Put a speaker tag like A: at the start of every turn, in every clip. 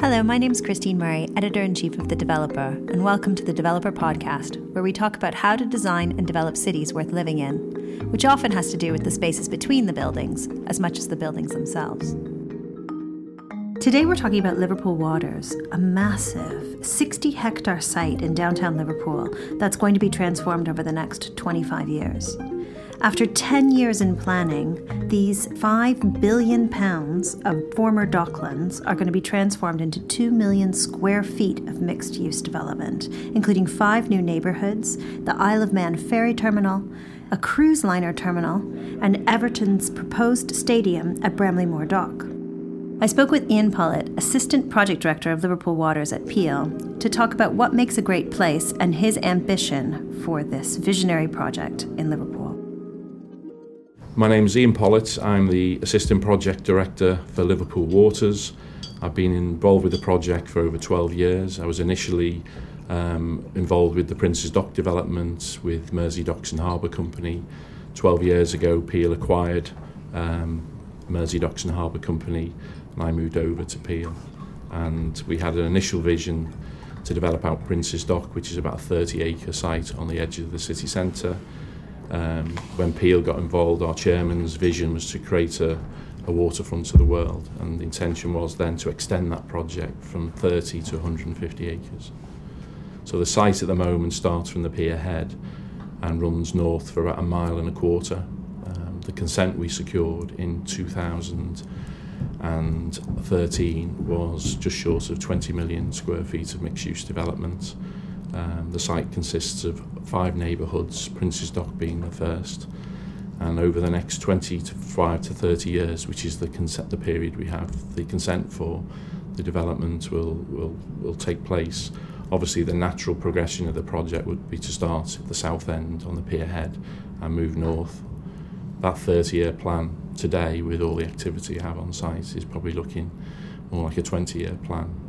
A: Hello, my name is Christine Murray, editor in chief of The Developer, and welcome to the Developer Podcast, where we talk about how to design and develop cities worth living in, which often has to do with the spaces between the buildings as much as the buildings themselves. Today we're talking about Liverpool Waters, a massive 60 hectare site in downtown Liverpool that's going to be transformed over the next 25 years. After 10 years in planning, these 5 billion pounds of former docklands are going to be transformed into 2 million square feet of mixed use development, including five new neighbourhoods, the Isle of Man ferry terminal, a cruise liner terminal, and Everton's proposed stadium at Bramley-Moore Dock. I spoke with Ian Pollitt, Assistant Project Director of Liverpool Waters at Peel, to talk about what makes a great place and his ambition for this visionary project in Liverpool.
B: My name is Ian Pollitt. I'm the Assistant Project Director for Liverpool Waters. I've been involved with the project for over 12 years. I was initially um, involved with the Prince's Dock development with Mersey Docks and Harbour Company. 12 years ago, Peel acquired um, Mersey Docks and Harbour Company and I moved over to Peel. And we had an initial vision to develop out Prince's Dock, which is about a 30 acre site on the edge of the city centre. Um, when Peel got involved, our chairman's vision was to create a, a waterfront to the world, and the intention was then to extend that project from 30 to 150 acres. So the site at the moment starts from the pier head and runs north for about a mile and a quarter. Um, the consent we secured in 2013 was just short of 20 million square feet of mixed-use development. Um, the site consists of five neighbourhoods, Prince's Dock being the first. And over the next 20 to 5 to 30 years, which is the consent, the period we have the consent for, the development will, will, will take place. Obviously, the natural progression of the project would be to start at the south end on the pier head and move north. That 30 year plan today, with all the activity you have on site, is probably looking more like a 20 year plan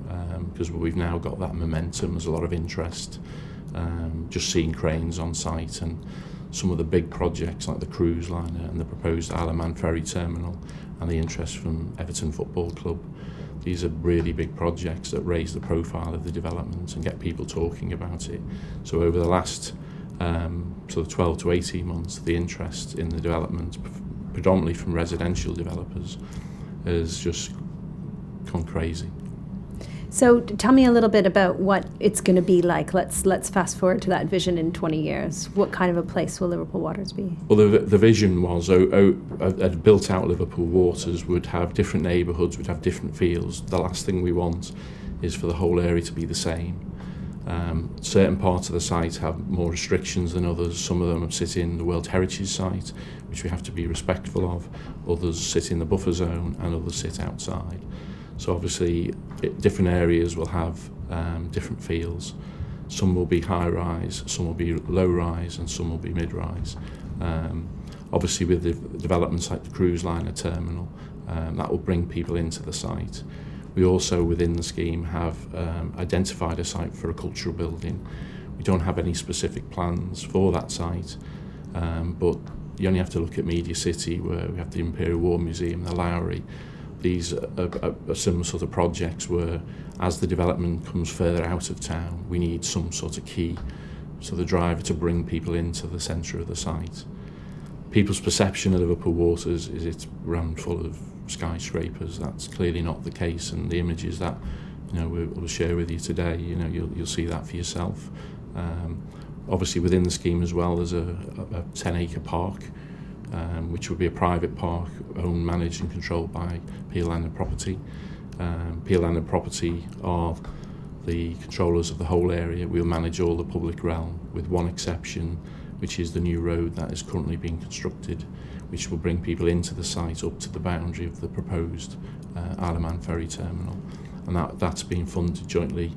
B: because um, we've now got that momentum. There's a lot of interest. Um, just seeing cranes on site and some of the big projects like the cruise liner and the proposed Isle of Man ferry terminal and the interest from Everton Football Club. These are really big projects that raise the profile of the development and get people talking about it. So over the last um, sort of 12 to 18 months, the interest in the development, predominantly from residential developers, has just gone crazy.
A: So tell me a little bit about what it's going to be like. Let's let's fast forward to that vision in 20 years. What kind of a place will Liverpool Waters be?
B: Well, the, the vision was oh, oh, a, a built out Liverpool Waters would have different neighbourhoods, would have different fields. The last thing we want is for the whole area to be the same. Um, certain parts of the site have more restrictions than others. Some of them sit in the World Heritage Site, which we have to be respectful of. Others sit in the buffer zone and others sit outside. So obviously, it, different areas will have um, different feels. Some will be high rise, some will be low rise, and some will be mid rise. Um, obviously, with the developments like the cruise liner terminal, um, that will bring people into the site. We also, within the scheme, have um, identified a site for a cultural building. We don't have any specific plans for that site, um, but you only have to look at Media City, where we have the Imperial War Museum, the Lowry, these uh, uh, uh, are, are similar sort of projects where as the development comes further out of town, we need some sort of key, so the driver to bring people into the centre of the site. People's perception of Liverpool Waters is it's rammed full of skyscrapers. That's clearly not the case, and the images that you know we'll share with you today, you know, you'll, you'll see that for yourself. Um, obviously, within the scheme as well, there's a, a, a 10 acre park um, which would be a private park owned, managed and controlled by Peel Land and Property. Um, Peel Land and Property are the controllers of the whole area. We'll manage all the public realm with one exception, which is the new road that is currently being constructed, which will bring people into the site up to the boundary of the proposed uh, Isle of Man ferry terminal. And that, that's being funded jointly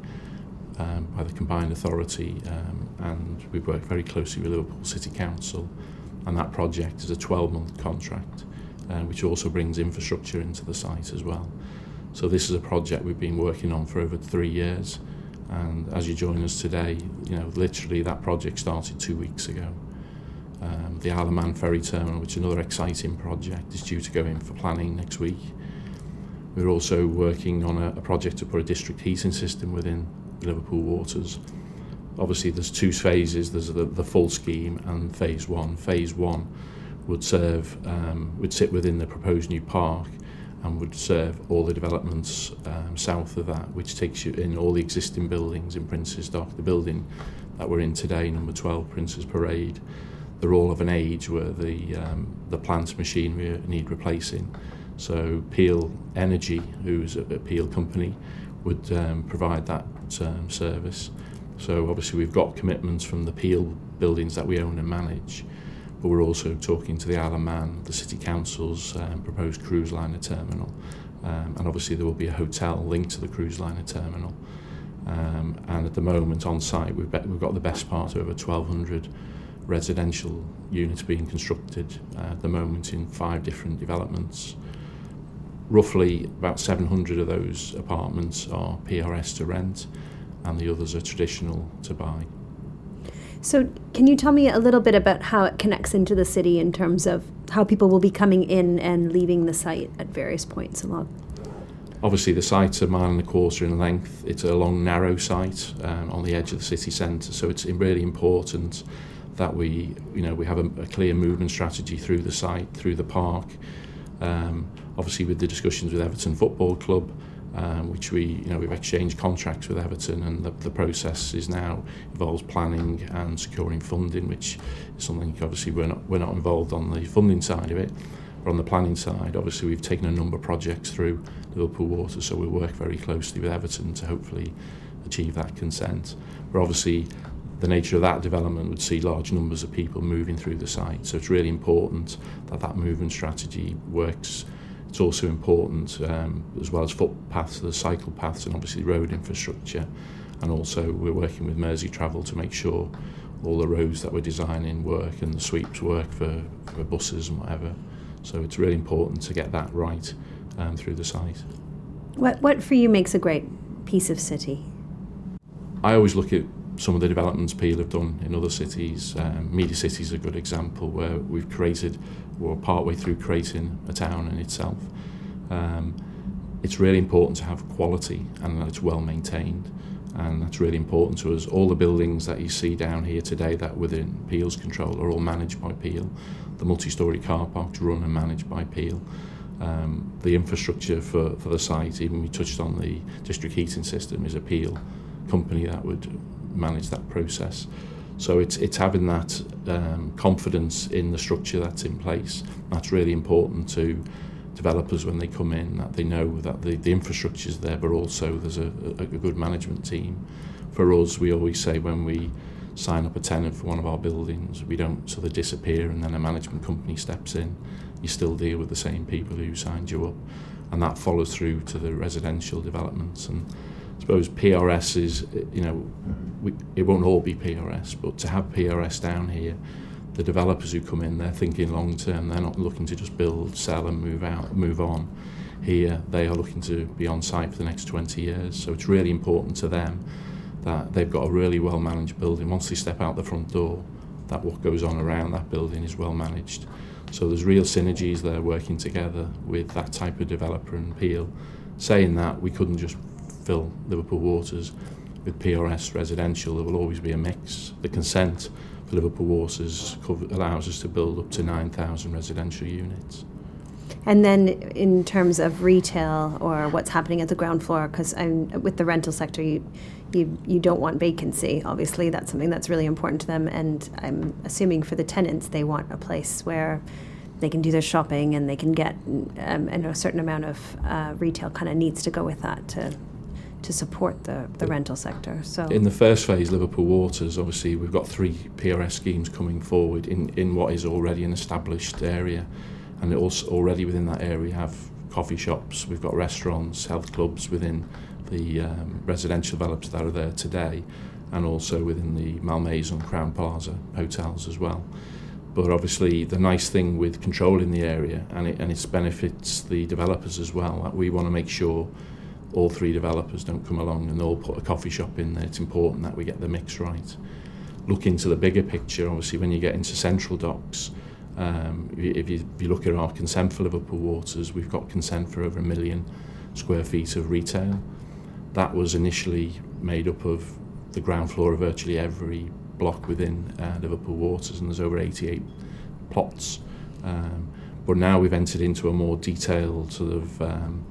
B: um, by the combined authority um, and we've worked very closely with Liverpool City Council and that project is a 12-month contract, uh, which also brings infrastructure into the site as well. So this is a project we've been working on for over three years, and as you join us today, you know, literally that project started two weeks ago. Um, the Isle ferry terminal, which is another exciting project, is due to go in for planning next week. We're also working on a, a project to put a district heating system within Liverpool Waters. Obviously, there's two phases. There's the, the full scheme and phase one. Phase one would serve, um, would sit within the proposed new park and would serve all the developments um, south of that, which takes you in all the existing buildings in Prince's Dock. The building that we're in today, number 12, Prince's Parade, they're all of an age where the um, the plant machinery need replacing. So Peel Energy, who's a, a Peel company, would um, provide that um, service. So obviously we've got commitments from the Peel buildings that we own and manage, but we're also talking to the Isle of Man, the City Council's um, proposed cruise liner terminal, um, and obviously there will be a hotel linked to the cruise liner terminal. Um, and at the moment on site we've, be- we've got the best part of over 1,200 residential units being constructed uh, at the moment in five different developments. Roughly about 700 of those apartments are PRS to rent and the others are traditional to buy.
A: So, can you tell me a little bit about how it connects into the city in terms of how people will be coming in and leaving the site at various points along?
B: Obviously, the site's a mile and a quarter in length. It's a long, narrow site um, on the edge of the city centre, so it's really important that we, you know, we have a, a clear movement strategy through the site, through the park. Um, obviously, with the discussions with Everton Football Club, um, which we, you know, we've exchanged contracts with Everton, and the, the process is now involves planning and securing funding, which is something obviously we're not we're not involved on the funding side of it. But on the planning side, obviously we've taken a number of projects through Liverpool Water, so we work very closely with Everton to hopefully achieve that consent. But obviously the nature of that development would see large numbers of people moving through the site. So it's really important that that movement strategy works. It's also important, um, as well as footpaths, the cycle paths and obviously road infrastructure. And also we're working with Merseytravel to make sure all the roads that we're designing work and the sweeps work for, for buses and whatever. So it's really important to get that right um, through the site.
A: What, what for you makes a great piece of city?
B: I always look at some of the developments Peel have done in other cities. Um, Media City is a good example where we've created, we're partway through creating a town in itself. Um, it's really important to have quality and that it's well maintained. And that's really important to us. All the buildings that you see down here today that within Peel's control are all managed by Peel. The multi-storey car parks run and managed by Peel. Um, the infrastructure for, for the site, even we touched on the district heating system, is a Peel company that would manage that process. So it's it's having that um, confidence in the structure that's in place. That's really important to developers when they come in that they know that the, the infrastructure is there, but also there's a, a, a good management team. For us, we always say when we sign up a tenant for one of our buildings, we don't sort of disappear and then a management company steps in. You still deal with the same people who signed you up, and that follows through to the residential developments and suppose PRS is, you know, we, it won't all be PRS, but to have PRS down here, the developers who come in, they're thinking long term. They're not looking to just build, sell, and move out, move on. Here, they are looking to be on site for the next 20 years. So it's really important to them that they've got a really well managed building. Once they step out the front door, that what goes on around that building is well managed. So there's real synergies there working together with that type of developer and Peel. Saying that, we couldn't just fill Liverpool Waters with PRS residential, there will always be a mix. The consent for Liverpool Waters allows us to build up to 9,000 residential units.
A: And then, in terms of retail or what's happening at the ground floor, because with the rental sector, you, you you don't want vacancy. Obviously, that's something that's really important to them. And I'm assuming for the tenants, they want a place where they can do their shopping and they can get, um, and a certain amount of uh, retail kind of needs to go with that to to support the, the rental sector. So
B: in the first phase, Liverpool Waters, obviously we've got three PRS schemes coming forward in, in what is already an established area, and also already within that area have coffee shops, we've got restaurants, health clubs within the um, residential developers that are there today, and also within the Malmaison Crowne Plaza hotels as well. But obviously, the nice thing with controlling the area and it and it benefits the developers as well. That we want to make sure all three developers don't come along and all put a coffee shop in there. It's important that we get the mix right. Look into the bigger picture, obviously, when you get into central docks, um, if, you, if you look at our consent for Liverpool Waters, we've got consent for over a million square feet of retail. That was initially made up of the ground floor of virtually every block within uh, Liverpool Waters, and there's over 88 plots. Um, but now we've entered into a more detailed sort of um,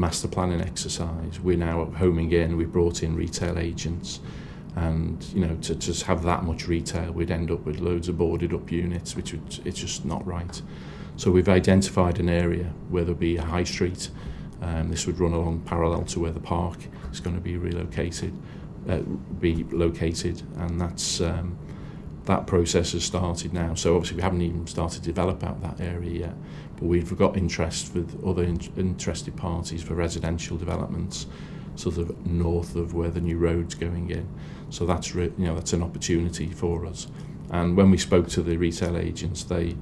B: master planning exercise. We're now homing in, we've brought in retail agents, and you know to just have that much retail, we'd end up with loads of boarded up units, which would, it's just not right. So we've identified an area where there'll be a high street. Um, this would run along parallel to where the park is going to be relocated, uh, be located, and that's um, that process has started now. So obviously we haven't even started to develop out that area yet, but we've got interest with other in interested parties for residential developments, sort of north of where the new road's going in. So that's re- you know that's an opportunity for us. And when we spoke to the retail agents, they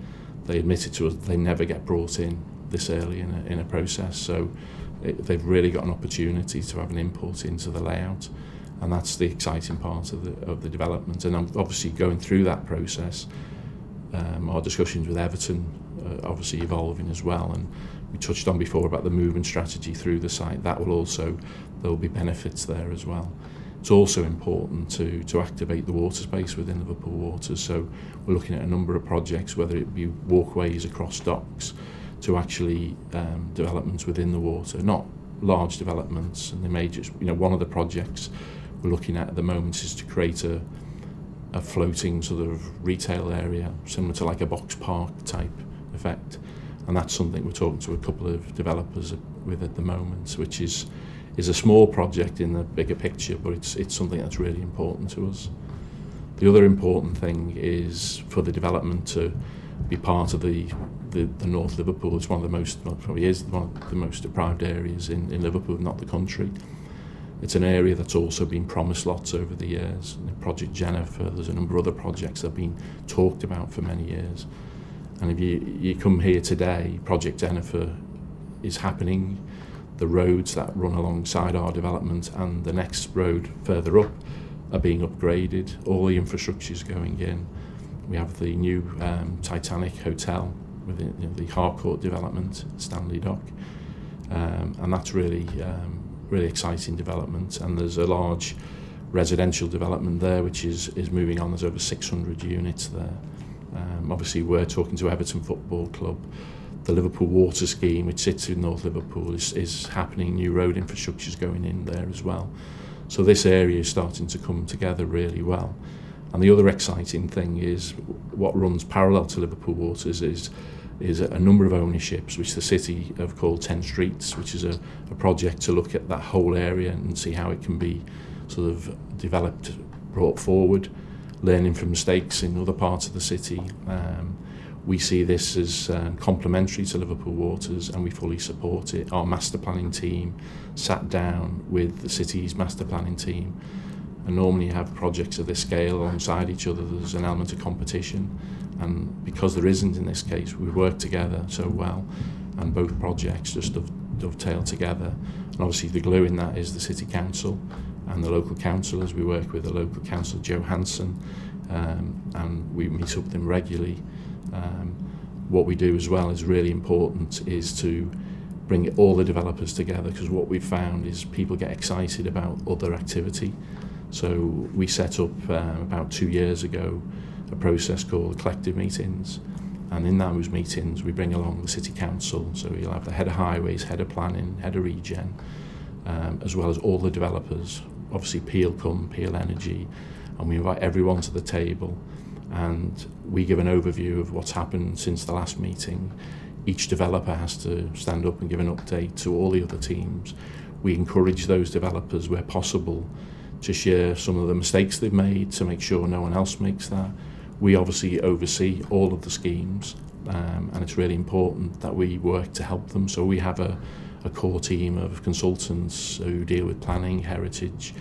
B: they admitted to us they never get brought in this early in a, in a process. So it, they've really got an opportunity to have an input into the layout. and that's the exciting part of the, of the development. And I'm obviously going through that process. Um, our discussions with Everton obviously evolving as well, and we touched on before about the movement strategy through the site. That will also there will be benefits there as well. It's also important to to activate the water space within Liverpool Waters. So we're looking at a number of projects, whether it be walkways across docks, to actually um, developments within the water, not large developments. And they may just, you know, one of the projects we're looking at at the moment is to create a, a floating sort of retail area similar to like a box park type effect and that's something we're talking to a couple of developers with at the moment which is is a small project in the bigger picture but it's it's something that's really important to us the other important thing is for the development to be part of the the, the North Liverpool it's one of the most probably is one of the most deprived areas in, in Liverpool not the country It's an area that's also been promised lots over the years. Project Jennifer, there's a number of other projects that have been talked about for many years. And if you, you come here today, Project Jennifer is happening. The roads that run alongside our development and the next road further up are being upgraded. All the infrastructure is going in. We have the new um, Titanic Hotel within you know, the Harcourt development, Stanley Dock. Um, and that's really um, really exciting development and there's a large residential development there which is is moving on there's over 600 units there um, obviously we're talking to Everton Football Club. The Liverpool water scheme which sits in North Liverpool is, is happening. New road infrastructure is going in there as well. So this area is starting to come together really well. And the other exciting thing is what runs parallel to Liverpool Waters is is a number of ownerships which the city have called 10 Streets which is a, a project to look at that whole area and see how it can be sort of developed brought forward learning from mistakes in other parts of the city. Um, we see this as um, complementary to Liverpool Waters and we fully support it. Our master planning team sat down with the city's master planning team and normally have projects of this scale alongside each other. There's an element of competition and because there isn't in this case we work together so well and both projects just dove, dovetail together. And obviously the glue in that is the city council and the local councillors. We work with the local council Joe Hanson um, and we meet up with them regularly. Um, what we do as well is really important is to bring all the developers together because what we've found is people get excited about other activity. So we set up uh, about two years ago a process called collective meetings. And in those meetings we bring along the city council. So you'll have the head of highways head of planning head of regen um, as well as all the developers obviously Peel come Peel Energy and we invite everyone to the table and we give an overview of what's happened since the last meeting. Each developer has to stand up and give an update to all the other teams. We encourage those developers where possible to share some of the mistakes they've made to make sure no one else makes that. We obviously oversee all of the schemes um, and it's really important that we work to help them. So we have a, a core team of consultants who deal with planning, heritage,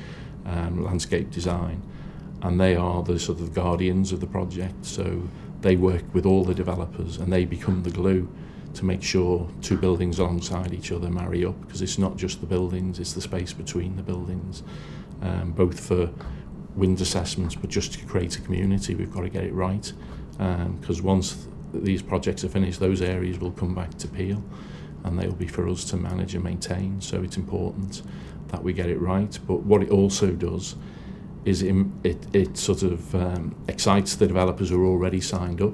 B: um, landscape design and they are the sort of guardians of the project so they work with all the developers and they become the glue to make sure two buildings alongside each other marry up because it's not just the buildings it's the space between the buildings um, both for wind assessments, but just to create a community, we've got to get it right. Because um, once th these projects are finished, those areas will come back to Peel. And they'll be for us to manage and maintain. So it's important that we get it right. But what it also does is it, it, it sort of um, excites the developers who are already signed up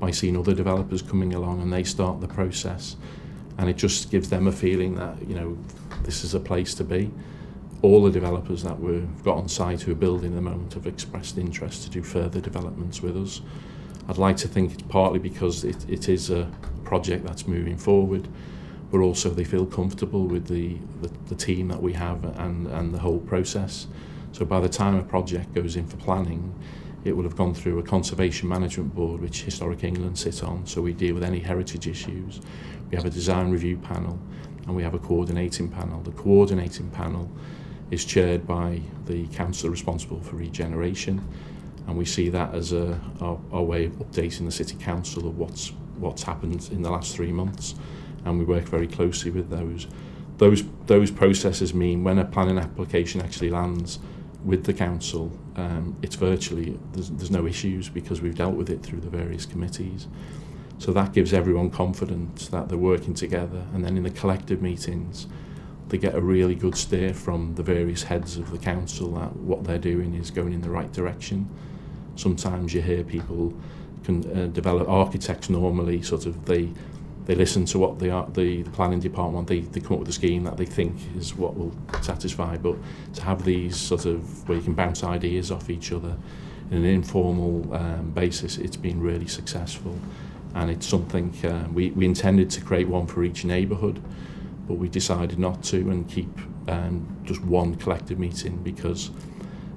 B: by seeing other developers coming along and they start the process. And it just gives them a feeling that, you know, this is a place to be. All the developers that we've got on site who are building at the moment have expressed interest to do further developments with us. I'd like to think it's partly because it, it is a project that's moving forward, but also they feel comfortable with the, the, the team that we have and, and the whole process. So by the time a project goes in for planning, it will have gone through a conservation management board which Historic England sit on so we deal with any heritage issues. We have a design review panel and we have a coordinating panel. The coordinating panel is chaired by the council responsible for regeneration and we see that as a our, our way of updating the city council of what's what's happened in the last 3 months and we work very closely with those those those processes mean when a planning application actually lands with the council, um, it's virtually, there's, there's no issues because we've dealt with it through the various committees. So that gives everyone confidence that they're working together. And then in the collective meetings, they get a really good steer from the various heads of the council that what they're doing is going in the right direction. Sometimes you hear people can uh, develop architects normally sort of they they listen to what the, the, the planning department, they, they come up with a scheme that they think is what will satisfy, but to have these sort of, where you can bounce ideas off each other in an informal um, basis, it's been really successful. And it's something, uh, we, we intended to create one for each neighbourhood, but we decided not to and keep um, just one collective meeting because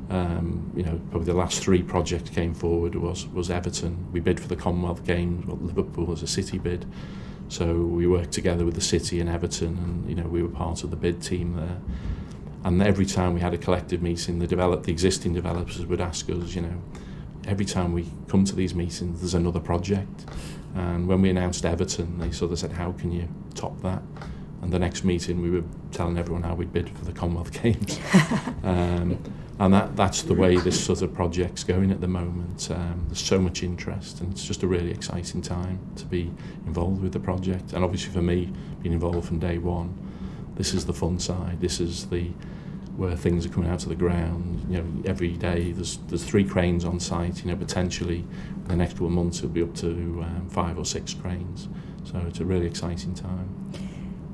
B: um, you know, probably the last three projects came forward was was Everton. We bid for the Commonwealth Games, well, Liverpool as a city bid, So we worked together with the city and Everton, and you know we were part of the bid team there. And every time we had a collective meeting, the develop the existing developers would ask us, you know, every time we come to these meetings, there's another project. And when we announced Everton, they sort of said, how can you top that? And the next meeting, we were telling everyone how we'd bid for the Commonwealth Games. um, and that, that's the way this sort of project's going at the moment. Um, there's so much interest, and it's just a really exciting time to be involved with the project. And obviously for me, being involved from day one, this is the fun side. This is the where things are coming out of the ground. You know, every day there's there's three cranes on site. You know, potentially in the next couple of months it'll be up to um, five or six cranes. So it's a really exciting time.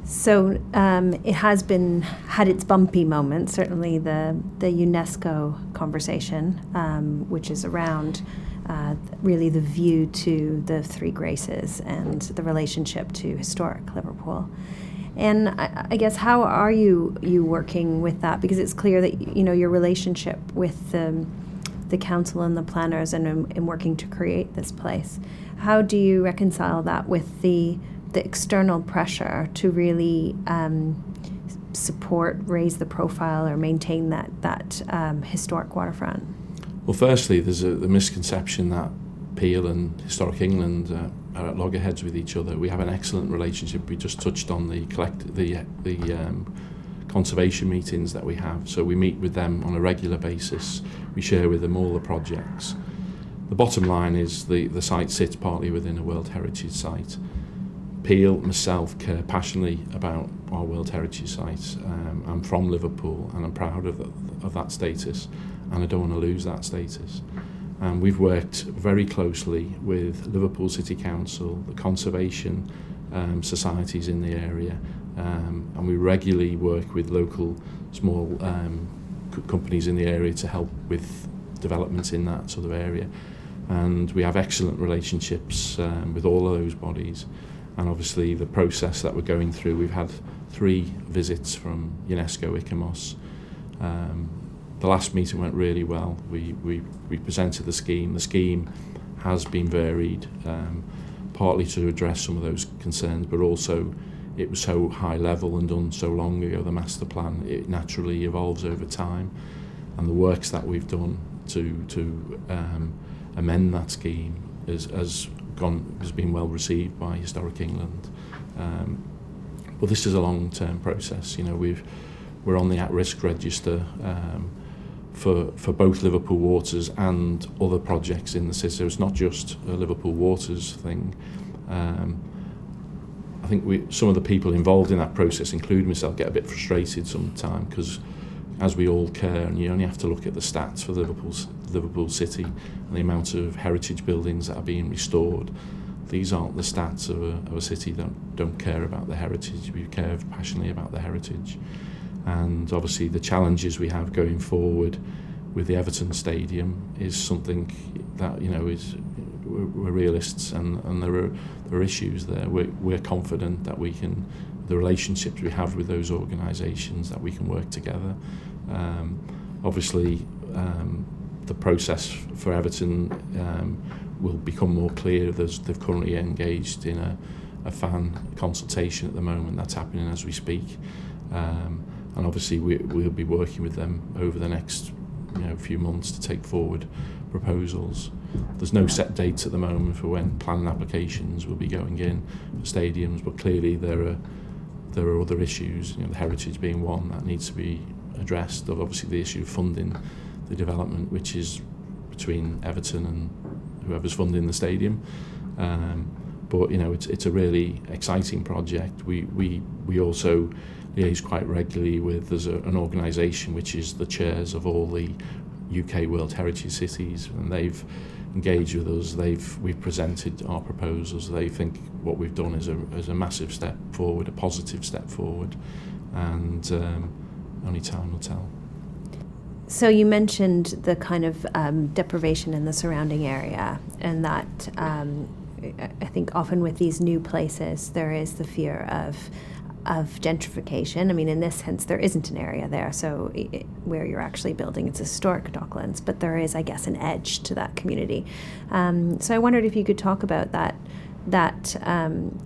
A: So um, it has been had its bumpy moments. Certainly, the the UNESCO conversation, um, which is around uh, really the view to the Three Graces and the relationship to historic Liverpool. And I, I guess how are you you working with that? Because it's clear that you know your relationship with the the council and the planners and in, in working to create this place. How do you reconcile that with the the external pressure to really um, support, raise the profile, or maintain that that um, historic waterfront?
B: Well, firstly, there's a, the misconception that Peel and Historic England uh, are at loggerheads with each other. We have an excellent relationship. We just touched on the collect the the um, conservation meetings that we have. So we meet with them on a regular basis. We share with them all the projects. The bottom line is the, the site sits partly within a World Heritage Site. Peel, myself, care passionately about our World Heritage Site. Um, I'm from Liverpool and I'm proud of, of that status and I don't want to lose that status. And we've worked very closely with Liverpool City Council, the conservation um, societies in the area, um, and we regularly work with local small um, companies in the area to help with developments in that sort of area. And we have excellent relationships um, with all of those bodies. And obviously the process that we're going through. We've had three visits from UNESCO ICOMOS. Um, the last meeting went really well. We, we, we presented the scheme. The scheme has been varied, um, partly to address some of those concerns, but also it was so high level and done so long ago, the master plan, it naturally evolves over time. And the works that we've done to, to um, amend that scheme is, has gone has been well received by Historic England. Um, but this is a long-term process. You know, we've we're on the at-risk register um, for for both Liverpool Waters and other projects in the city. So it's not just a Liverpool Waters thing. Um, I think we, some of the people involved in that process, including myself, get a bit frustrated sometimes because as we all care, and you only have to look at the stats for Liverpool's, Liverpool City and the amount of heritage buildings that are being restored. These aren't the stats of a, of a city that don't care about the heritage. We care passionately about the heritage. And obviously the challenges we have going forward with the Everton Stadium is something that, you know, is we're, realists and, and there, are, there are issues there. We're, we're confident that we can, the relationships we have with those organisations, that we can work together. Um, obviously, um, the process for Everton um, will become more clear. There's, they've currently engaged in a, a fan consultation at the moment. That's happening as we speak. Um, and obviously we, we'll be working with them over the next you know, few months to take forward proposals. There's no set dates at the moment for when planning applications will be going in for stadiums, but clearly there are there are other issues, you know, the heritage being one that needs to be addressed. Obviously the issue of funding the development, which is between Everton and whoever's funding the stadium. Um, but you know, it's it's a really exciting project. We we we also liaise quite regularly with there's a, an organisation which is the chairs of all the UK World Heritage Cities, and they've engaged with us. They've we've presented our proposals. They think what we've done is a is a massive step forward, a positive step forward, and um, only time will tell.
A: So you mentioned the kind of um, deprivation in the surrounding area, and that um, I think often with these new places there is the fear of of gentrification. I mean, in this sense, there isn't an area there, so it, where you're actually building, it's historic Docklands, but there is, I guess, an edge to that community. Um, so I wondered if you could talk about that. That um,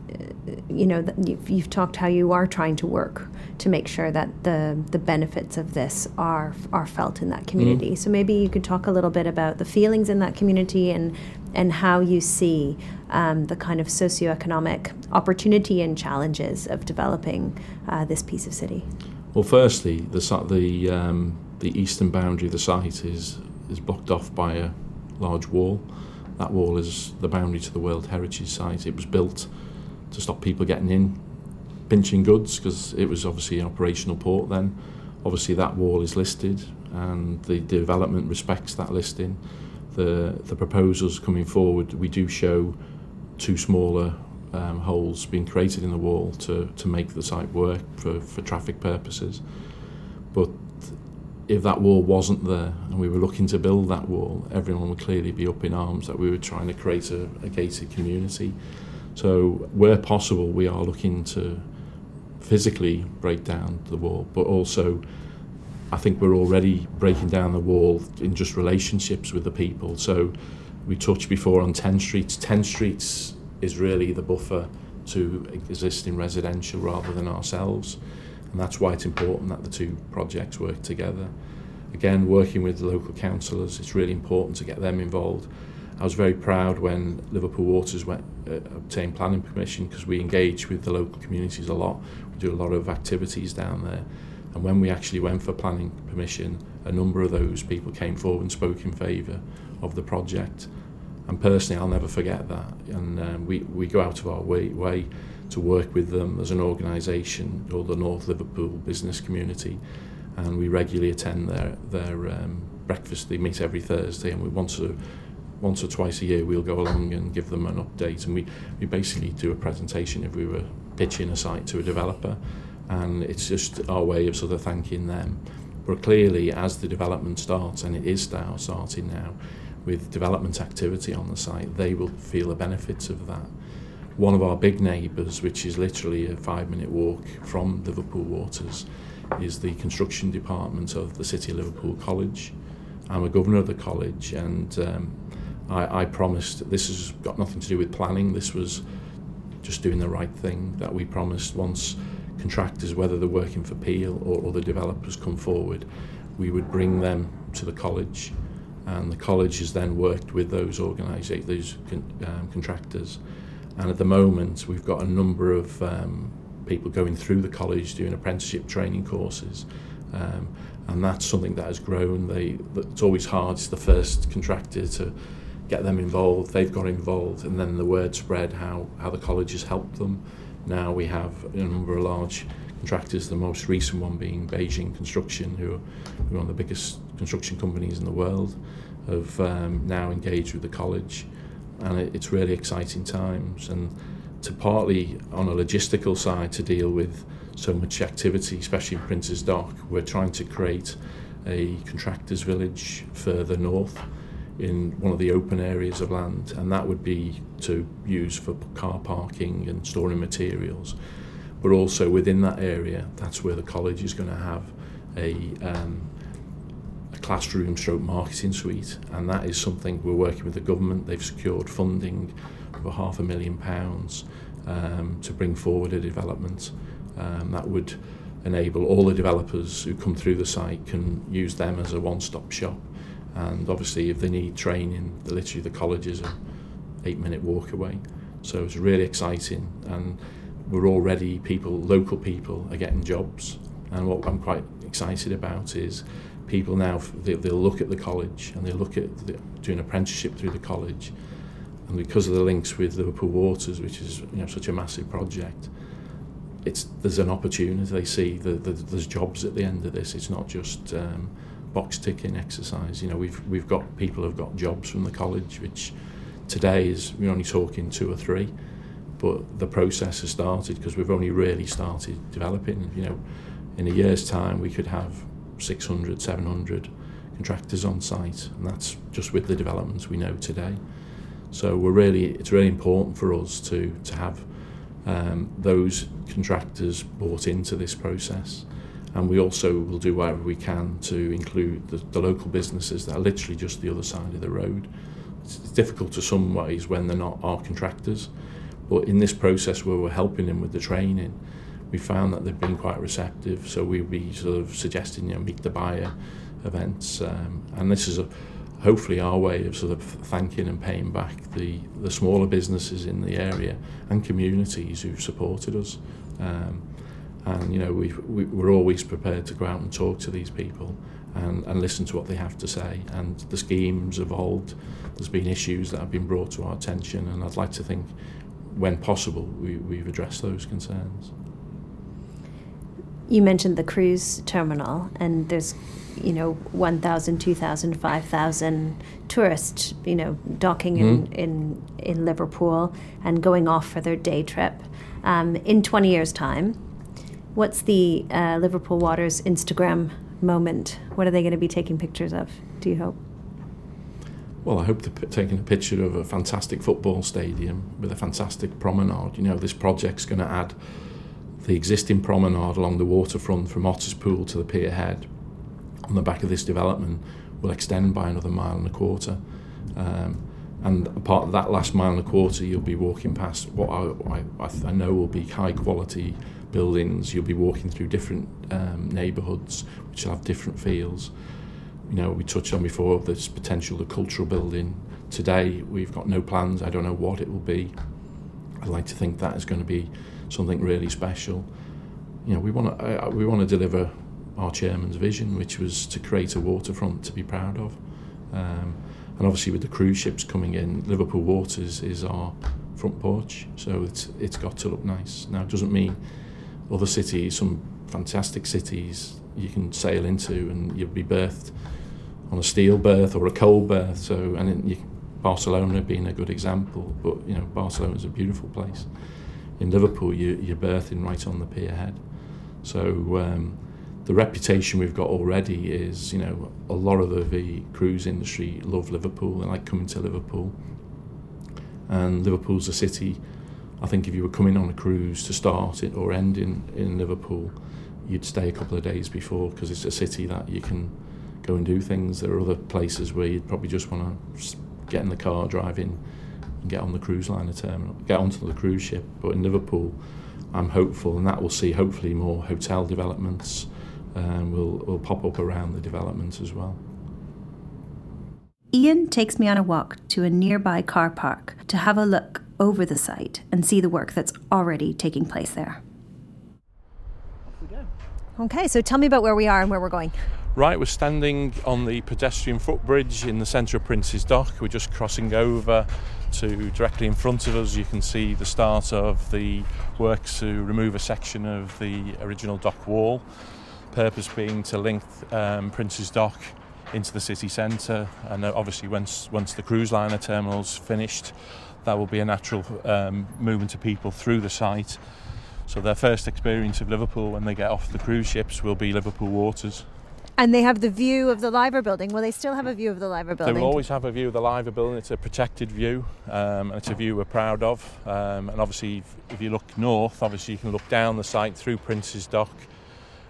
A: you know, you've, you've talked how you are trying to work to make sure that the the benefits of this are are felt in that community. Mm-hmm. So maybe you could talk a little bit about the feelings in that community and and how you see um, the kind of socioeconomic opportunity and challenges of developing uh, this piece of city?
B: Well, firstly, the the um, the eastern boundary of the site is is blocked off by a large wall. That wall is the boundary to the World Heritage Site. It was built to stop people getting in, pinching goods, because it was obviously an operational port then. Obviously, that wall is listed, and the development respects that listing. The the proposals coming forward, we do show two smaller um, holes being created in the wall to, to make the site work for, for traffic purposes. But if that wall wasn't there and we were looking to build that wall, everyone would clearly be up in arms that we were trying to create a, a gated community. So where possible, we are looking to physically break down the wall, but also I think we're already breaking down the wall in just relationships with the people. So we touched before on 10 streets. 10 streets is really the buffer to existing residential rather than ourselves. And that's why it's important that the two projects work together. Again, working with the local councillors, it's really important to get them involved. I was very proud when Liverpool Waters went, uh, obtained planning permission because we engage with the local communities a lot. We do a lot of activities down there. And when we actually went for planning permission, a number of those people came forward and spoke in favour of the project. And personally, I'll never forget that. And um, we, we go out of our way, way to work with them as an organisation or the North Liverpool Business Community. And we regularly attend their, their um, breakfast. They meet every Thursday, and we once, a, once or twice a year we'll go along and give them an update. And we, we basically do a presentation if we were pitching a site to a developer. And it's just our way of sort of thanking them. But clearly, as the development starts, and it is now starting now, with development activity on the site, they will feel the benefits of that. One of our big neighbours, which is literally a five minute walk from Liverpool Waters, is the construction department of the City of Liverpool College. I'm a governor of the college, and um, I, I promised this has got nothing to do with planning, this was just doing the right thing that we promised once contractors, whether they're working for Peel or other developers, come forward, we would bring them to the college and the college has then worked with those organisations, those con um, contractors. And at the moment, we've got a number of um, people going through the college doing apprenticeship training courses. Um, and that's something that has grown. They, it's always hard, it's the first contractor to get them involved. They've got involved, and then the word spread how, how the college has helped them Now we have a number of large contractors, the most recent one being Beijing Construction, who are one of the biggest construction companies in the world, have um, now engaged with the college. And it, it's really exciting times. And to partly on a logistical side to deal with so much activity, especially in Prince's Dock, we're trying to create a contractors village further north in one of the open areas of land and that would be to use for car parking and storing materials. But also within that area that's where the college is going to have a um, a classroom stroke marketing suite and that is something we're working with the government. They've secured funding for half a million pounds um, to bring forward a development um, that would enable all the developers who come through the site can use them as a one-stop shop and obviously if they need training literally the college is a eight minute walk away. So it's really exciting. And we're already people local people are getting jobs. And what I'm quite excited about is people now they, they'll look at the college and they look at the, doing apprenticeship through the college. And because of the links with Liverpool Waters which is you know such a massive project it's there's an opportunity. They see the, the, there's jobs at the end of this. It's not just um, box ticking exercise. You know, we've we've got people who've got jobs from the college, which today is we're only talking two or three, but the process has started because we've only really started developing. You know, in a year's time we could have 600, 700 contractors on site, and that's just with the developments we know today. So we're really it's really important for us to to have um, those contractors bought into this process and we also will do whatever we can to include the, the local businesses that are literally just the other side of the road. It's difficult to some ways when they're not our contractors, but in this process where we're helping them with the training, we found that they've been quite receptive. So we'll be sort of suggesting, you know, meet the buyer events, um, and this is a, hopefully our way of sort of thanking and paying back the the smaller businesses in the area and communities who've supported us. Um, and you know we, we we're always prepared to go out and talk to these people and, and listen to what they have to say. And the schemes evolved. There's been issues that have been brought to our attention. And I'd like to think when possible we, we've addressed those concerns.
A: You mentioned the cruise terminal and there's you know 1000 2000 5000 tourists you know docking mm. in, in in Liverpool and going off for their day trip. Um, in 20 years time What's the uh, Liverpool Waters Instagram moment? What are they going to be taking pictures of, do you hope?
B: Well, I hope they're taking a picture of a fantastic football stadium with a fantastic promenade. You know, this project's going to add the existing promenade along the waterfront from Otterspool to the pier head on the back of this development will extend by another mile and a quarter. Um, and part of that last mile and a quarter, you'll be walking past what I, I, I know will be high quality buildings. You'll be walking through different um, neighbourhoods, which will have different feels. You know, we touched on before this potential, the cultural building. Today, we've got no plans. I don't know what it will be. I'd like to think that is going to be something really special. You know, we want to uh, we want to deliver our chairman's vision, which was to create a waterfront to be proud of. Um, and obviously, with the cruise ships coming in, Liverpool Waters is our front porch, so it's it's got to look nice. Now, it doesn't mean other cities, some fantastic cities you can sail into and you'll be berthed on a steel berth or a coal berth. So, and you, Barcelona being a good example, but you know Barcelona is a beautiful place. In Liverpool, you, you're berthing right on the pier head. So um, the reputation we've got already is, you know, a lot of the, the cruise industry love Liverpool and like coming to Liverpool. And Liverpool's a city I think if you were coming on a cruise to start it or end in, in Liverpool, you'd stay a couple of days before because it's a city that you can go and do things. There are other places where you'd probably just want to get in the car, drive in, and get on the cruise liner terminal, get onto the cruise ship. But in Liverpool, I'm hopeful, and that will see hopefully more hotel developments um, will will pop up around the development as well.
A: Ian takes me on a walk to a nearby car park to have a look over the site and see the work that's already taking place there.
C: Off we go.
A: Okay, so tell me about where we are and where we're going.
B: Right, we're standing on the pedestrian footbridge in the centre of Prince's Dock. We're just crossing over to directly in front of us. You can see the start of the works to remove a section of the original dock wall. Purpose being to link um, Prince's Dock into the city centre, and uh, obviously once once the cruise liner terminal's finished, that will be a natural um, movement of people through the site. So their first experience of Liverpool when they get off the cruise ships will be Liverpool waters.
A: And they have the view of the Liver building. Will they still have a view of the Liver building?
B: They will always have a view of the Liver building. It's a protected view, um, and it's a view we're proud of. Um, and obviously, if, if, you look north, obviously you can look down the site through Prince's Dock,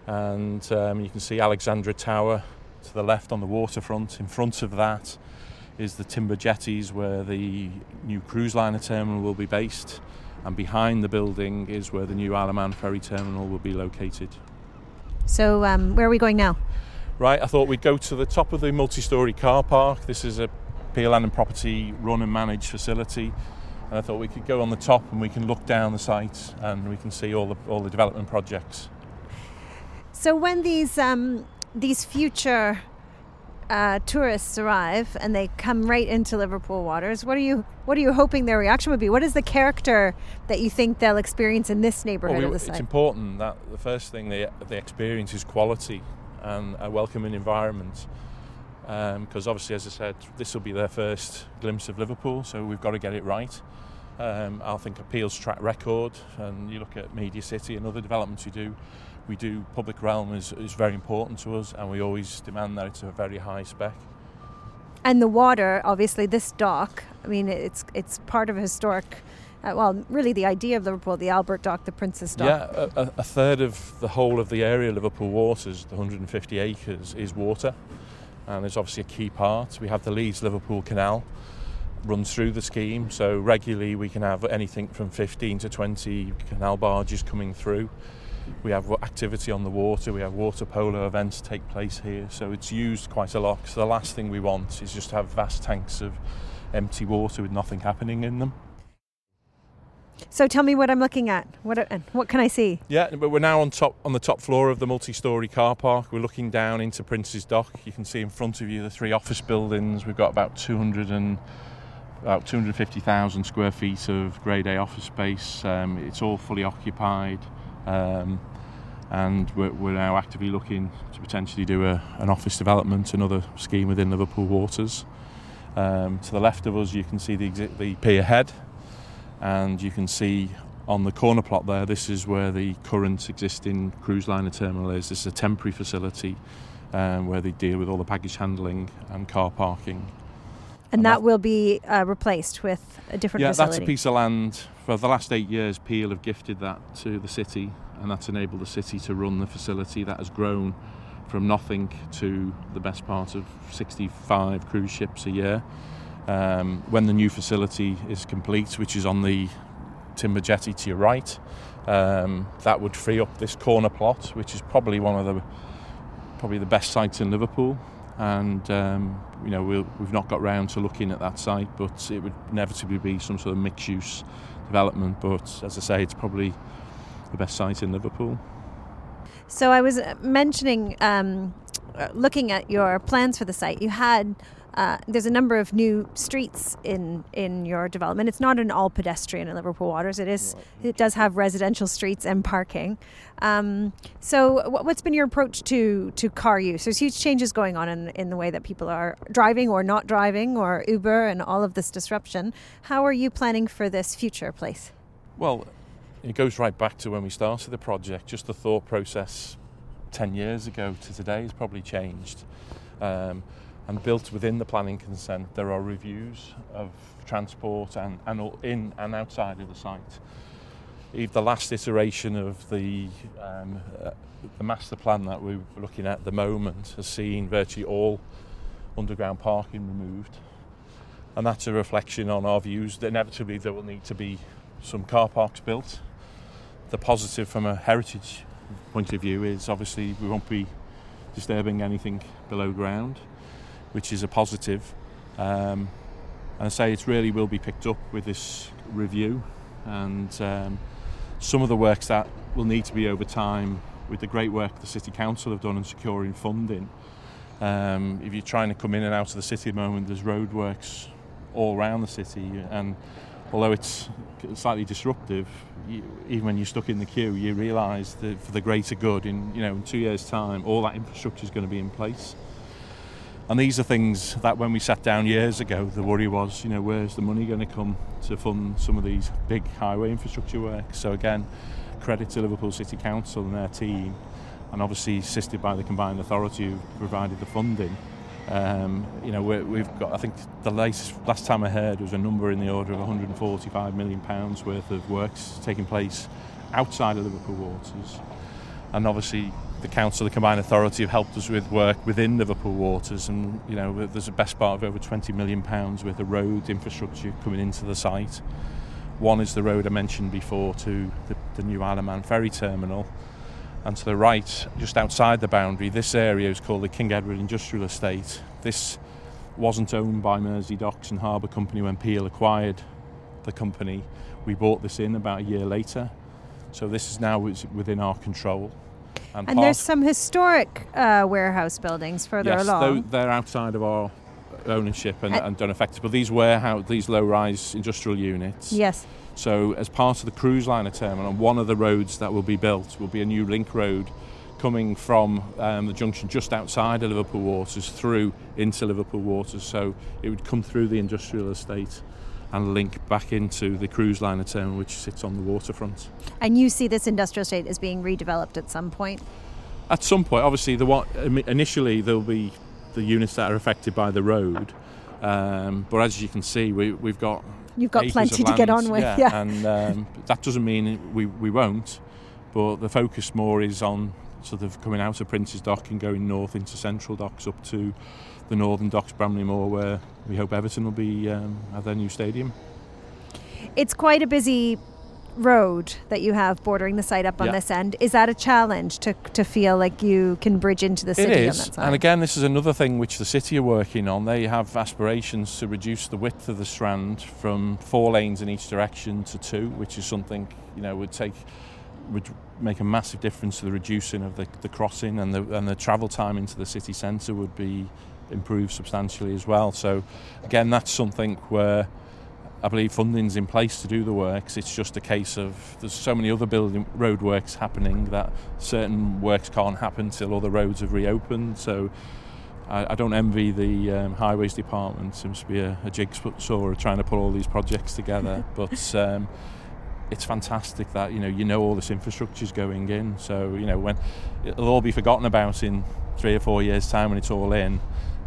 B: and um, you can see Alexandra Tower to the left on the waterfront. In front of that is the timber jetties where the new cruise liner terminal will be based, and behind the building is where the new Isle of Man ferry terminal will be located.
A: So, um, where are we going now?
B: Right, I thought we'd go to the top of the multi-storey car park. This is a Peel Land and Property run and managed facility. And I thought we could go on the top and we can look down the site and we can see all the all the development projects.
A: So when these um, these future uh, tourists arrive and they come right into Liverpool waters, what are you what are you hoping their reaction would be? What is the character that you think they'll experience in this neighbourhood
B: well, we, it's important that the first thing they they experience is quality and a welcoming environment. Because um, obviously, as I said, this will be their first glimpse of Liverpool, so we've got to get it right. Um, I think Peel's track record, and you look at Media City and other developments you do, we do public realm is, is very important to us, and we always demand that it's a very high spec.
A: And the water, obviously, this dock. I mean, it's it's part of a historic uh, well, really the idea of Liverpool, the Albert Dock, the Prince's Dock.
B: Yeah, a, a, third of the whole of the area, Liverpool Waters, the 150 acres, is water, and it's obviously a key part. We have the Leeds Liverpool Canal runs through the scheme, so regularly we can have anything from 15 to 20 canal barges coming through. We have activity on the water, we have water polo events take place here, so it's used quite a lot. So the last thing we want is just to have vast tanks of empty water with nothing happening in them.
A: So tell me what I'm looking at. What uh, what can I see?
B: Yeah, but we're now on top on the top floor of the multi-storey car park. We're looking down into Prince's Dock. You can see in front of you the three office buildings. We've got about 200 and about 250,000 square feet of Grade A office space. Um, it's all fully occupied, um, and we're, we're, now actively looking to potentially do a, an office development, another scheme within Liverpool Waters. Um, to the left of us, you can see the, the pier head and you can see on the corner plot there, this is where the current existing cruise liner terminal is. This is a temporary facility um, where they deal with all the baggage handling and car parking.
A: And, and that, that, will be uh, replaced with a different
B: yeah,
A: facility?
B: that's a piece of land. For the last eight years, Peel have gifted that to the city, and that's enabled the city to run the facility that has grown from nothing to the best part of 65 cruise ships a year. Um, when the new facility is complete, which is on the timber jetty to your right, um, that would free up this corner plot, which is probably one of the probably the best sites in Liverpool. And um, you know we we've not got round to looking at that site, but it would inevitably be some sort of mixed-use development. But as I say, it's probably the best site in Liverpool.
A: So I was mentioning, um, looking at your plans for the site, you had uh, there's a number of new streets in in your development. It's not an all pedestrian in Liverpool Waters. It is. It does have residential streets and parking. Um, so, what's been your approach to to car use? There's huge changes going on in in the way that people are driving or not driving, or Uber, and all of this disruption. How are you planning for this future place?
B: Well, it goes right back to when we started the project. Just the thought process ten years ago to today has probably changed. Um, and built within the planning consent there are reviews of transport and, and in and outside of the site. If the last iteration of the um, uh, the master plan that we're looking at at the moment has seen virtually all underground parking removed, and that's a reflection on our views that inevitably there will need to be some car parks built. The positive from a heritage point of view is obviously we won't be disturbing anything below ground which is a positive. Um, and I say it really will be picked up with this review, and um, some of the works that will need to be over time with the great work the City Council have done in securing funding Um, if you're trying to come in and out of the city at the moment, there's roadworks all around the city, and although it's slightly disruptive, you, even when you're stuck in the queue, you realise that for the greater good, in you know, in two years' time, all that infrastructure is going to be in place. And these are things that when we sat down years ago, the worry was, you know, where's the money going to come to fund some of these big highway infrastructure works? So again, credit to Liverpool City Council and their team, and obviously assisted by the combined authority who provided the funding. Um, you know, we have got. I think the latest, last time I heard was a number in the order of 145 million pounds worth of works taking place outside of Liverpool waters, and obviously the council, the combined authority, have helped us with work within Liverpool waters, and you know, there's a best part of over 20 million pounds worth of road infrastructure coming into the site. One is the road I mentioned before to the, the new Isle of Man ferry terminal and to the right, just outside the boundary, this area is called the King Edward Industrial Estate. This wasn't owned by Mersey Docks and Harbour Company when Peel acquired the company. We bought this in about a year later, so this is now within our control.
A: And, and there's some historic uh, warehouse buildings further
B: yes,
A: along.
B: Yes, they're outside of our ownership and, and, and done effective. But these warehouse, these low-rise industrial units,
A: yes,
B: so, as part of the cruise liner terminal, one of the roads that will be built will be a new link road coming from um, the junction just outside of Liverpool Waters through into Liverpool Waters. So, it would come through the industrial estate and link back into the cruise liner terminal, which sits on the waterfront.
A: And you see this industrial estate as being redeveloped at some point?
B: At some point, obviously, the what initially there'll be the units that are affected by the road. Um, but as you can see, we, we've got
A: You've got plenty to get on with, yeah. yeah.
B: And um, that doesn't mean we, we won't, but the focus more is on sort of coming out of Prince's Dock and going north into Central Docks up to the northern docks, Bramley-Moore, where we hope Everton will be um, at their new stadium.
A: It's quite a busy road that you have bordering the site up on yeah. this end. Is that a challenge to, to feel like you can bridge into the city?
B: It is. And again, this is another thing which the city are working on. They have aspirations to reduce the width of the strand from four lanes in each direction to two, which is something you know would take would make a massive difference to the reducing of the, the crossing and the and the travel time into the city centre would be improved substantially as well. So again, that's something where I believe funding's in place to do the works. It's just a case of there's so many other building road works happening that certain works can't happen till other roads have reopened. So I, I don't envy the um, highways department. Seems to be a, a jigsaw trying to put all these projects together. but um, it's fantastic that you know you know all this infrastructure is going in. So you know when it'll all be forgotten about in three or four years' time when it's all in.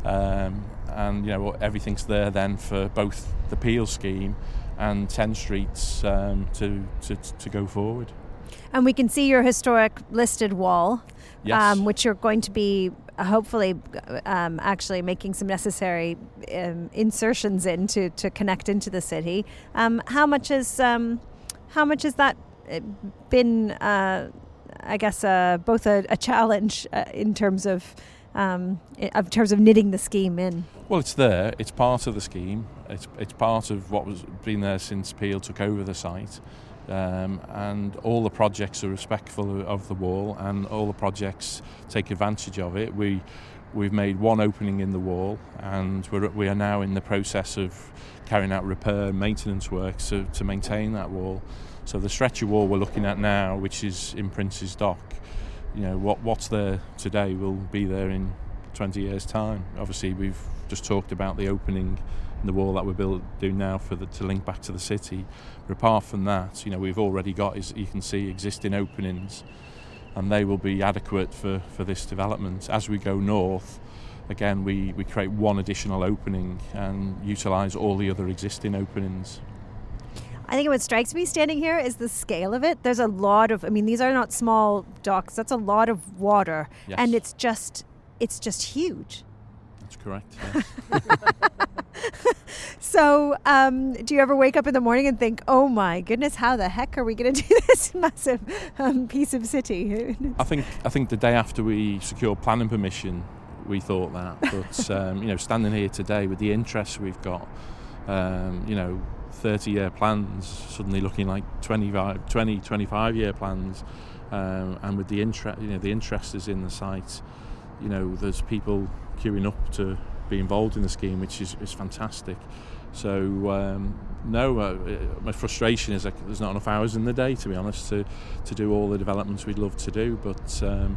B: Um, and you know everything's there then for both the Peel scheme and 10 streets um, to, to, to go forward.
A: And we can see your historic listed wall,
B: yes. um,
A: which you're going to be uh, hopefully um, actually making some necessary um, insertions in to, to connect into the city. Um, how much is um, how much has that uh, been? Uh, I guess uh, both a, a challenge uh, in terms of um, in terms of knitting the scheme in?
B: Well, it's there. It's part of the scheme. It's, it's part of what was been there since Peel took over the site. Um, and all the projects are respectful of the wall, and all the projects take advantage of it. We we've made one opening in the wall, and we're, we are now in the process of carrying out repair and maintenance works to, to maintain that wall. So the stretcher wall we're looking at now, which is in Prince's Dock, you know what what's there today will be there in 20 years time. Obviously we've just talked about the opening and the wall that we're building doing now for the, to link back to the city. But apart from that you know we've already got as you can see existing openings and they will be adequate for, for this development. As we go north again we, we create one additional opening and utilize all the other existing openings
A: I think what strikes me standing here is the scale of it. There's a lot of, I mean, these are not small docks. That's a lot of water,
B: yes.
A: and it's just, it's just huge.
B: That's correct. Yes.
A: so, um, do you ever wake up in the morning and think, "Oh my goodness, how the heck are we going to do this massive um, piece of city?"
B: I think I think the day after we secured planning permission, we thought that. But um, you know, standing here today with the interest we've got, um, you know, 30 year plans suddenly looking like 25, 20, 25 year plans. Um, and with the interest, you know, the interest is in the site. you know, there's people queuing up to be involved in the scheme, which is, is fantastic. So um, no, uh, my frustration is like there's not enough hours in the day, to be honest, to to do all the developments we'd love to do. But um,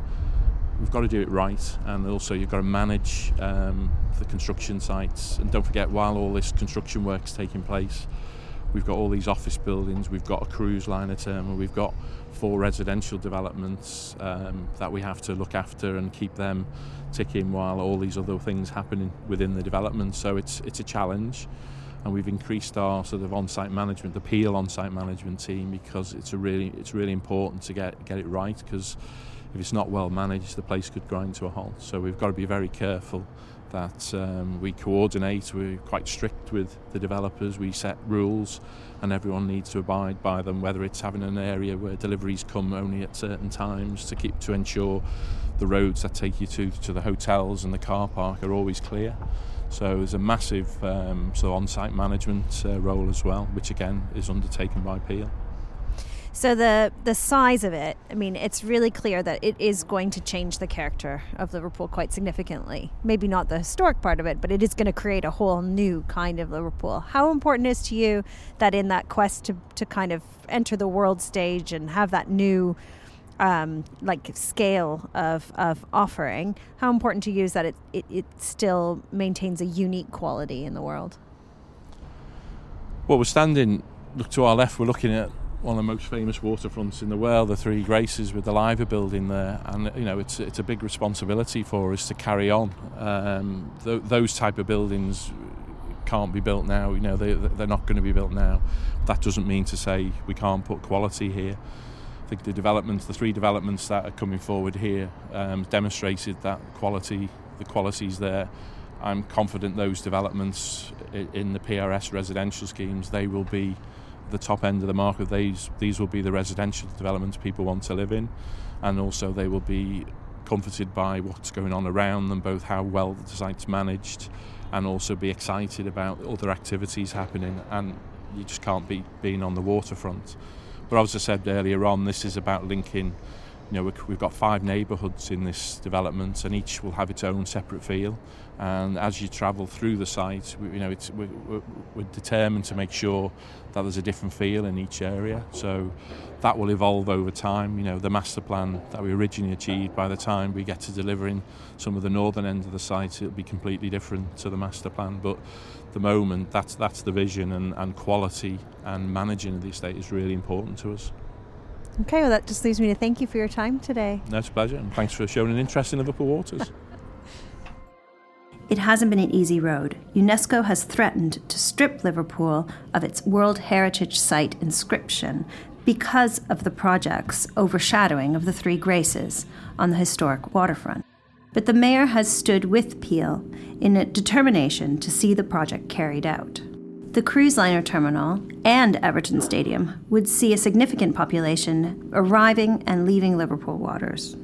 B: we've got to do it right, and also you've got to manage um, the construction sites. And don't forget, while all this construction work is taking place, we've got all these office buildings, we've got a cruise liner terminal, we've got four residential developments um, that we have to look after and keep them ticking while all these other things happening within the development. So it's it's a challenge and we've increased our sort of on-site management, the Peel on-site management team, because it's a really it's really important to get get it right. Because if it's not well managed, the place could grind to a halt. So we've got to be very careful that um, we coordinate. We're quite strict with the developers. We set rules, and everyone needs to abide by them. Whether it's having an area where deliveries come only at certain times to keep to ensure the roads that take you to to the hotels and the car park are always clear. So there's a massive um, so on-site management uh, role as well, which again is undertaken by Peel.
A: So the the size of it, I mean, it's really clear that it is going to change the character of Liverpool quite significantly. Maybe not the historic part of it, but it is going to create a whole new kind of Liverpool. How important is to you that in that quest to to kind of enter the world stage and have that new um, like scale of, of offering, how important to you is that it, it, it still maintains a unique quality in the world?
B: Well, we're standing, look to our left, we're looking at one of the most famous waterfronts in the world, the Three Graces, with the Liver building there, and you know it's it's a big responsibility for us to carry on. Um, th- those type of buildings can't be built now. You know they they're not going to be built now. That doesn't mean to say we can't put quality here. I think the developments, the three developments that are coming forward here, um, demonstrated that quality. The qualities there. I'm confident those developments in the PRS residential schemes they will be the top end of the market. These these will be the residential developments people want to live in, and also they will be comforted by what's going on around them, both how well the site's managed, and also be excited about other activities happening. And you just can't beat being on the waterfront. But as I said earlier on, this is about linking. You know, we've got five neighbourhoods in this development, and each will have its own separate feel. And as you travel through the site, you know, it's, we're, we're determined to make sure that there's a different feel in each area. So that will evolve over time. You know, the master plan that we originally achieved, by the time we get to delivering some of the northern end of the site, it'll be completely different to the master plan. But the moment, that's that's the vision and, and quality and managing of the estate is really important to us.
A: Okay, well, that just leaves me to thank you for your time today.
B: No, it's a pleasure, and thanks for showing an interest in Liverpool Waters.
A: It hasn't been an easy road. UNESCO has threatened to strip Liverpool of its World Heritage Site inscription because of the project's overshadowing of the Three Graces on the historic waterfront. But the mayor has stood with Peel in a determination to see the project carried out. The cruise liner terminal and Everton Stadium would see a significant population arriving and leaving Liverpool waters.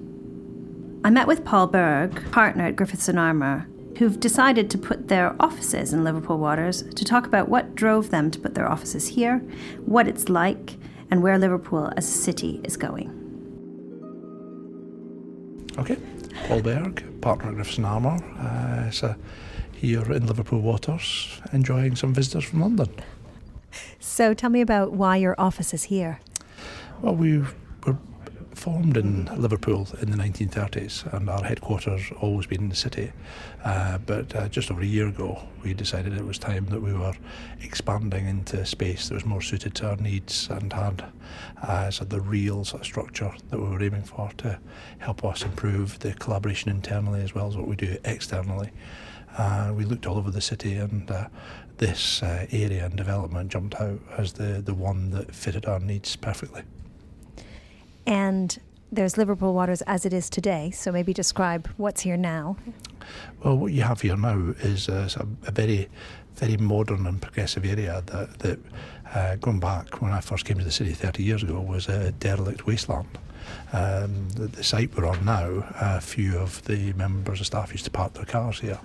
A: I met with Paul Berg, partner at Griffiths and Armour, who've decided to put their offices in Liverpool waters to talk about what drove them to put their offices here, what it's like, and where Liverpool as a city is going.
C: Okay, Paul Berg, partner at Griffiths and Armour, uh, so here in Liverpool waters, enjoying some visitors from London.
A: So tell me about why your office is here.
C: Well, we were formed in Liverpool in the 1930s, and our headquarters always been in the city. Uh, but uh, just over a year ago, we decided it was time that we were expanding into space that was more suited to our needs and had uh, sort of the real sort of structure that we were aiming for to help us improve the collaboration internally as well as what we do externally. Uh, we looked all over the city, and uh, this uh, area and development jumped out as the, the one that fitted our needs perfectly.
A: And there's Liverpool Waters as it is today. So maybe describe what's here now.
C: Well, what you have here now is a, a very, very modern and progressive area that, that uh, going back when I first came to the city 30 years ago, was a derelict wasteland. Um, the, the, site we're on now, a few of the members of staff used to park their cars here.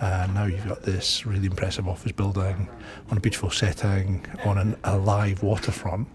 C: Uh, now you've got this really impressive office building on a beautiful setting on an, a live waterfront,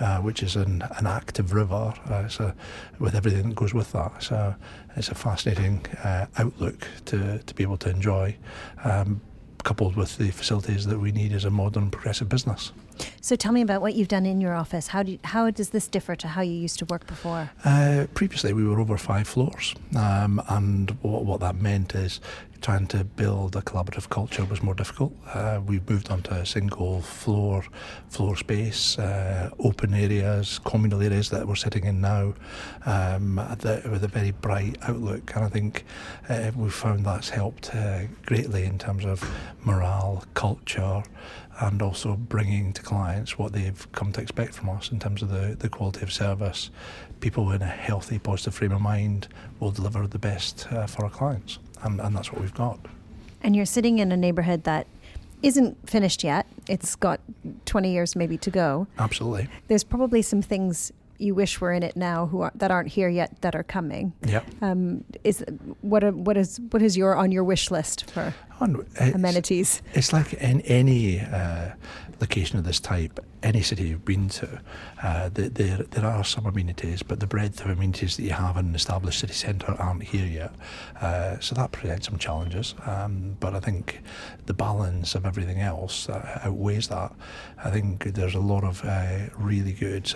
C: uh, which is an, an active river, uh, so with everything that goes with that. So it's a fascinating uh, outlook to, to be able to enjoy, um, coupled with the facilities that we need as a modern progressive business.
A: So tell me about what you've done in your office. How do you, how does this differ to how you used to work before?
C: Uh, previously, we were over five floors, um, and what, what that meant is trying to build a collaborative culture was more difficult. Uh, we've moved on to a single floor floor space, uh, open areas, communal areas that we're sitting in now, um, that, with a very bright outlook. And I think uh, we've found that's helped uh, greatly in terms of morale, culture, and also bringing to clients what they've come to expect from us in terms of the, the quality of service. People in a healthy, positive frame of mind will deliver the best uh, for our clients, and, and that's what we've got.
A: And you're sitting in a neighbourhood that isn't finished yet. It's got 20 years maybe to go.
C: Absolutely.
A: There's probably some things you wish were in it now who are, that aren't here yet that are coming.
C: Yeah.
A: Um, is what are, what is what is your on your wish list for
C: it's,
A: amenities?
C: It's like in any uh, location of this type, any city you've been to, uh, the, there there are some amenities, but the breadth of amenities that you have in an established city centre aren't here yet. Uh, so that presents some challenges. Um, but I think the balance of everything else uh, outweighs that. I think there's a lot of uh, really good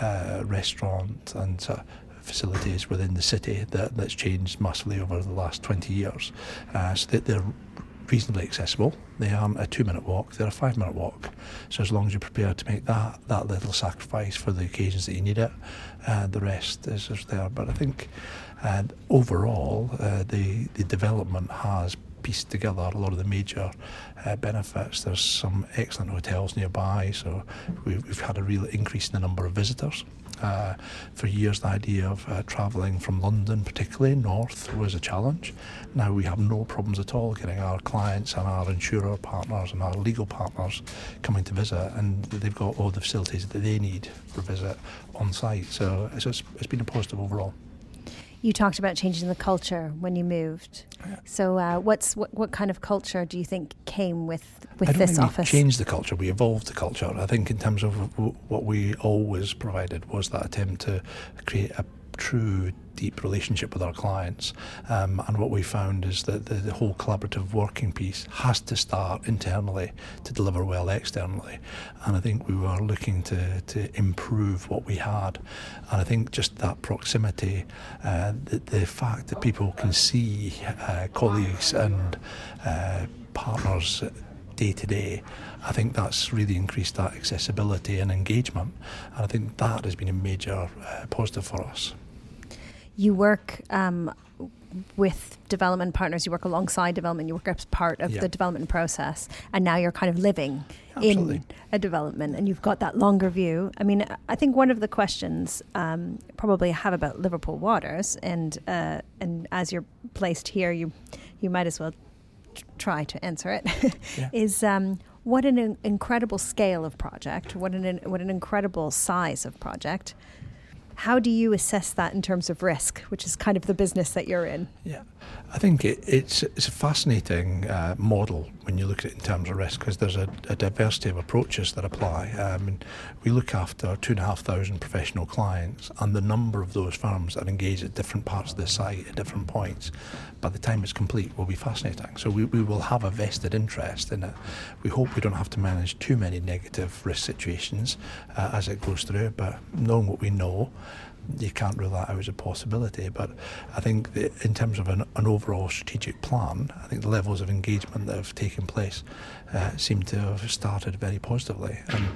C: uh, restaurant and uh, facilities within the city that, that's changed massively over the last 20 years. Uh, so that they're reasonably accessible. They aren't a two minute walk, they're a five minute walk. So as long as you're prepared to make that, that little sacrifice for the occasions that you need it, uh, the rest is, is there. But I think uh, overall, uh, the, the development has pieced together a lot of the major uh, benefits. There's some excellent hotels nearby, so we've, we've had a real increase in the number of visitors. Uh, for years, the idea of uh, travelling from London, particularly north, was a challenge. Now we have no problems at all getting our clients and our insurer partners and our legal partners coming to visit, and they've got all the facilities that they need for visit on site. So it's, it's been a positive overall.
A: You talked about changing the culture when you moved. So, uh, what's what, what kind of culture do you think came with with
C: I don't
A: this
C: think
A: office?
C: We changed the culture. We evolved the culture. I think in terms of what we always provided was that attempt to create a true deep relationship with our clients. Um, and what we found is that the, the, whole collaborative working piece has to start internally to deliver well externally. And I think we were looking to, to improve what we had. And I think just that proximity, uh, the, the, fact that people can see uh, colleagues and uh, partners day to day, I think that's really increased that accessibility and engagement. And I think that has been a major uh, positive for us
A: you work um, with development partners, you work alongside development, you work as part of yeah. the development process, and now you're kind of living
C: Absolutely.
A: in a development and you've got that longer view. I mean, I think one of the questions um, probably I have about Liverpool Waters, and uh, and as you're placed here, you you might as well t- try to answer it. yeah. Is um, what an incredible scale of project, what an what an incredible size of project how do you assess that in terms of risk, which is kind of the business that you're in?
C: Yeah, I think it, it's it's a fascinating uh, model when you look at it in terms of risk because there's a, a, diversity of approaches that apply. Um, we look after two and a half thousand professional clients, and the number of those firms that engage at different parts of the site at different points, by the time it's complete, will be fascinating. So we, we will have a vested interest in it. We hope we don't have to manage too many negative risk situations uh, as it goes through, but knowing what we know you can't rule that out as a possibility. But I think in terms of an, an, overall strategic plan, I think the levels of engagement that have taken place uh, seem to have started very positively. And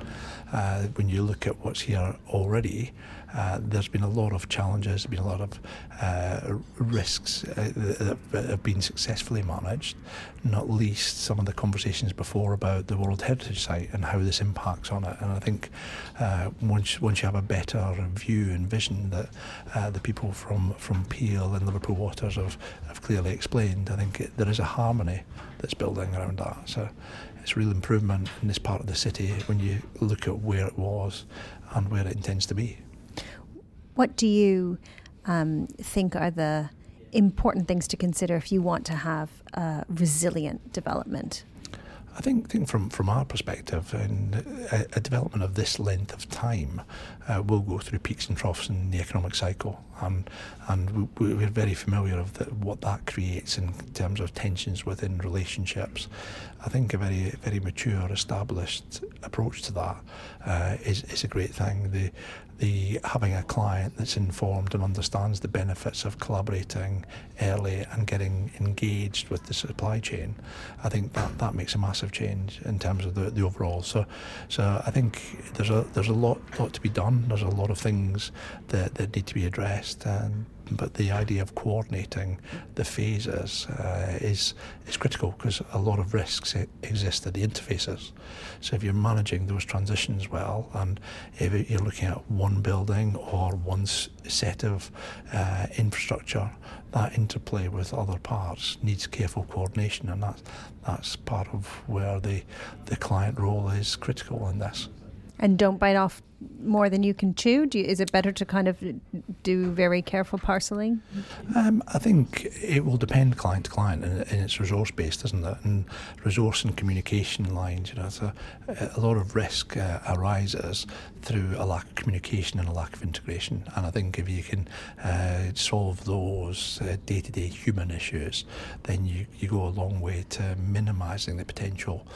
C: uh, when you look at what's here already, uh, there's been a lot of challenges, been a lot of uh, risks uh, that have been successfully managed, not least some of the conversations before about the World Heritage Site and how this impacts on it. And I think uh, once, once you have a better view and vision that the people from, from Peel and Liverpool Waters have, have clearly explained, I think it, there is a harmony that's building around that. So it's real improvement in this part of the city when you look at where it was and where it intends to be.
A: What do you um, think are the important things to consider if you want to have resilient development?
C: I think, think from, from our perspective, in a, a development of this length of time uh, will go through peaks and troughs in the economic cycle, and and we, we're very familiar of the, what that creates in terms of tensions within relationships. I think a very very mature, established approach to that uh, is is a great thing. The the having a client that's informed and understands the benefits of collaborating early and getting engaged with the supply chain, I think that, that makes a massive change in terms of the, the overall. So, so I think there's a there's a lot lot to be done. There's a lot of things that, that need to be addressed, and but the idea of coordinating the phases uh, is is critical because a lot of risks exist at the interfaces. So if you're managing those transitions well, and if you're looking at one building or one set of uh, infrastructure, that interplay with other parts needs careful coordination, and that's that's part of where the the client role is critical in this.
A: And don't bite off more than you can chew? You, is it better to kind of do very careful parceling?
C: Um, I think it will depend client to client, and, and it's resource based, isn't it? And resource and communication lines, you know, a, a lot of risk uh, arises through a lack of communication and a lack of integration. And I think if you can uh, solve those day to day human issues, then you, you go a long way to minimising the potential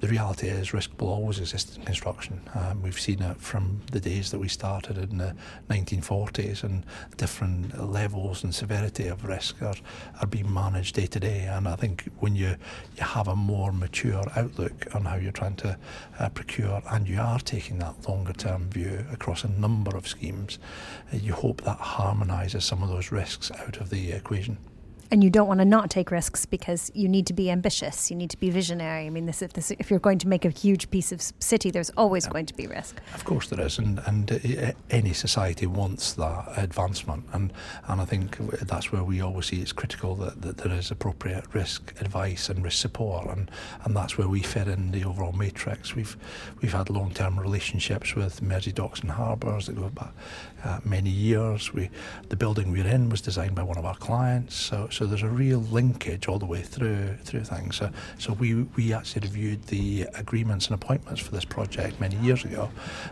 C: the reality is risk will always exist in construction. Um, we've seen it from the days that we started in the 1940s, and different levels and severity of risk are, are being managed day to day. And I think when you, you have a more mature outlook on how you're trying to uh, procure, and you are taking that longer term view across a number of schemes, uh, you hope that harmonises some of those risks out of the equation
A: and you don't want to not take risks because you need to be ambitious. You need to be visionary. I mean, this, if, this, if you're going to make a huge piece of city, there's always going to be risk.
C: Of course, there is, and and uh, any society wants that advancement, and and I think that's where we always see it's critical that, that there is appropriate risk advice and risk support, and and that's where we fit in the overall matrix. We've we've had long term relationships with Mersey Docks and Harbours that go back uh, many years. We the building we're in was designed by one of our clients, so. So there's a real linkage all the way through through things. So, so we, we actually reviewed the agreements and appointments for this project many years ago,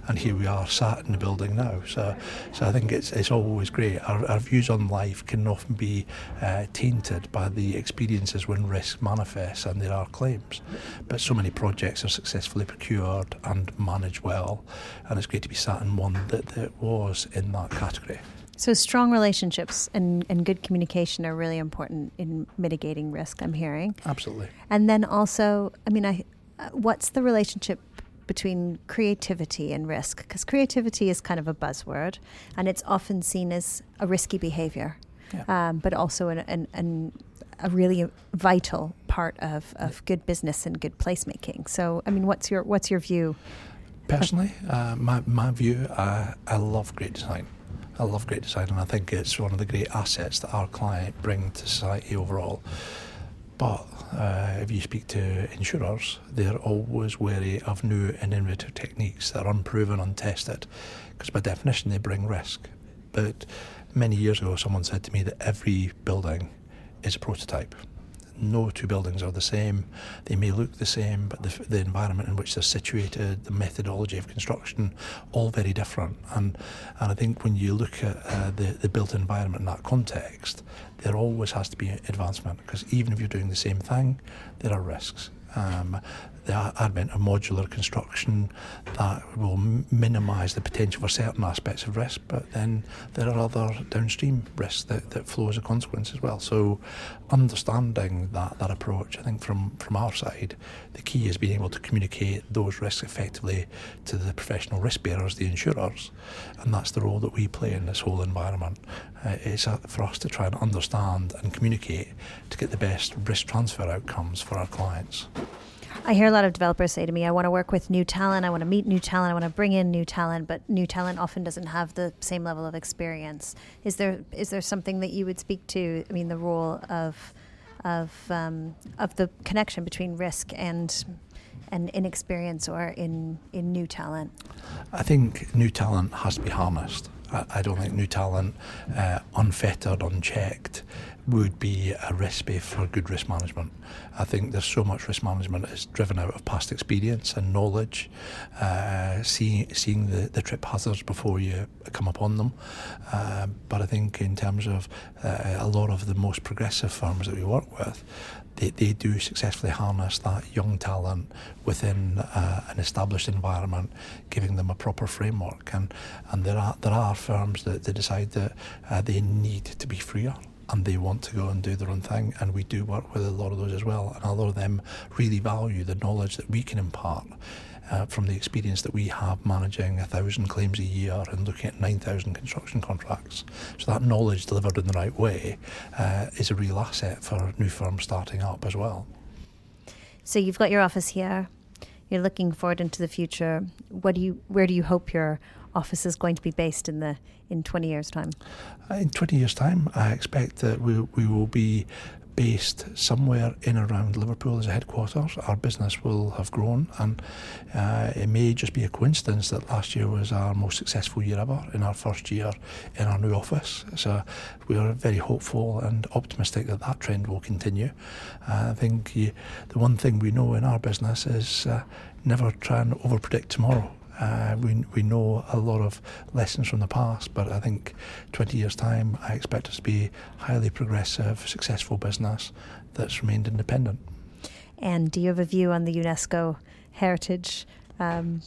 C: and here we are sat in the building now. So, so I think it's it's always great. Our, our views on life can often be uh, tainted by the experiences when risk manifests and there are claims, but so many projects are successfully procured and managed well, and it's great to be sat in one that, that was in that category.
A: So strong relationships and, and good communication are really important in mitigating risk. I'm hearing
C: absolutely.
A: And then also, I mean, I uh, what's the relationship between creativity and risk? Because creativity is kind of a buzzword, and it's often seen as a risky behavior, yeah. um, but also an, an, an, a really vital part of, of good business and good placemaking. So, I mean, what's your what's your view?
C: Personally, uh, my my view, uh, I love great design. I love great design, and I think it's one of the great assets that our client bring to society overall. But uh, if you speak to insurers, they're always wary of new and innovative techniques that are unproven, untested, because by definition they bring risk. But many years ago, someone said to me that every building is a prototype no two buildings are the same. They may look the same, but the, the environment in which they're situated, the methodology of construction, all very different. And and I think when you look at uh, the the built environment in that context, there always has to be advancement because even if you're doing the same thing, there are risks. Um, the advent of modular construction that will minimise the potential for certain aspects of risk, but then there are other downstream risks that, that flow as a consequence as well. So, understanding that, that approach, I think from, from our side, the key is being able to communicate those risks effectively to the professional risk bearers, the insurers, and that's the role that we play in this whole environment. Uh, it's for us to try and understand and communicate to get the best risk transfer outcomes for our clients.
A: I hear a lot of developers say to me, I want to work with new talent, I want to meet new talent, I want to bring in new talent, but new talent often doesn't have the same level of experience. Is there is there something that you would speak to? I mean, the role of of um, of the connection between risk and and inexperience or in in new talent?
C: I think new talent has to be harnessed. I, I don't think new talent, uh, unfettered, unchecked, would be a recipe for good risk management. I think there's so much risk management is driven out of past experience and knowledge, uh, seeing seeing the, the trip hazards before you come upon them. Uh, but I think in terms of uh, a lot of the most progressive firms that we work with, they, they do successfully harness that young talent within uh, an established environment, giving them a proper framework. And, and there are there are firms that they decide that uh, they need to be freer and they want to go and do their own thing. And we do work with a lot of those as well. And a lot of them really value the knowledge that we can impart. Uh, from the experience that we have managing a thousand claims a year and looking at 9,000 construction contracts. So, that knowledge delivered in the right way uh, is a real asset for new firms starting up as well.
A: So, you've got your office here, you're looking forward into the future. What do you, where do you hope your office is going to be based in the in 20 years' time?
C: Uh, in 20 years' time, I expect that we, we will be based somewhere in around Liverpool as a headquarters. Our business will have grown, and uh, it may just be a coincidence that last year was our most successful year ever in our first year in our new office. So we are very hopeful and optimistic that that trend will continue. Uh, I think you, the one thing we know in our business is uh, never try and overpredict tomorrow. Uh, we, we know a lot of lessons from the past, but I think 20 years' time, I expect us to be highly progressive, successful business that's remained independent.
A: And do you have a view on the UNESCO heritage um,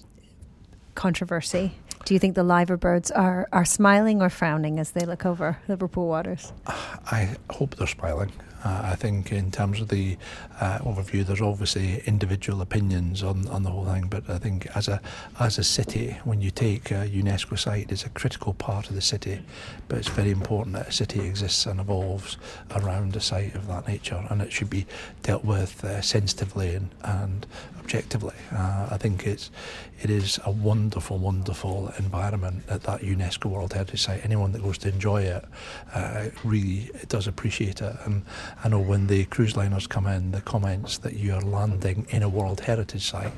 A: controversy? Do you think the liver birds are, are smiling or frowning as they look over Liverpool waters?
C: I hope they're smiling. Uh, I think in terms of the uh, overview, there's obviously individual opinions on, on the whole thing, but I think as a as a city, when you take a UNESCO site, it's a critical part of the city, but it's very important that a city exists and evolves around a site of that nature, and it should be dealt with uh, sensitively and, and objectively. Uh, I think it's it is a wonderful, wonderful environment at that UNESCO World Heritage Site. Anyone that goes to enjoy it uh, really does appreciate it. And I know when the cruise liners come in, the comments that you're landing in a World Heritage Site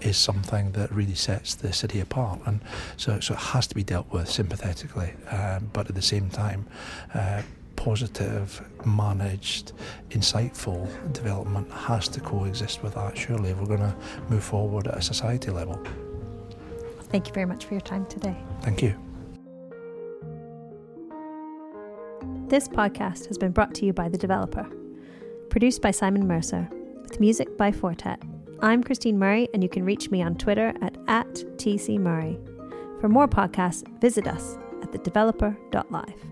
C: is something that really sets the city apart. And so, so it has to be dealt with sympathetically, um, but at the same time. Uh, positive, managed, insightful development has to coexist with that, surely, if we're going to move forward at a society level.
A: Thank you very much for your time today.
C: Thank you.
A: This podcast has been brought to you by The Developer, produced by Simon Mercer, with music by Fortet. I'm Christine Murray, and you can reach me on Twitter at, at TCMurray. For more podcasts, visit us at thedeveloper.live.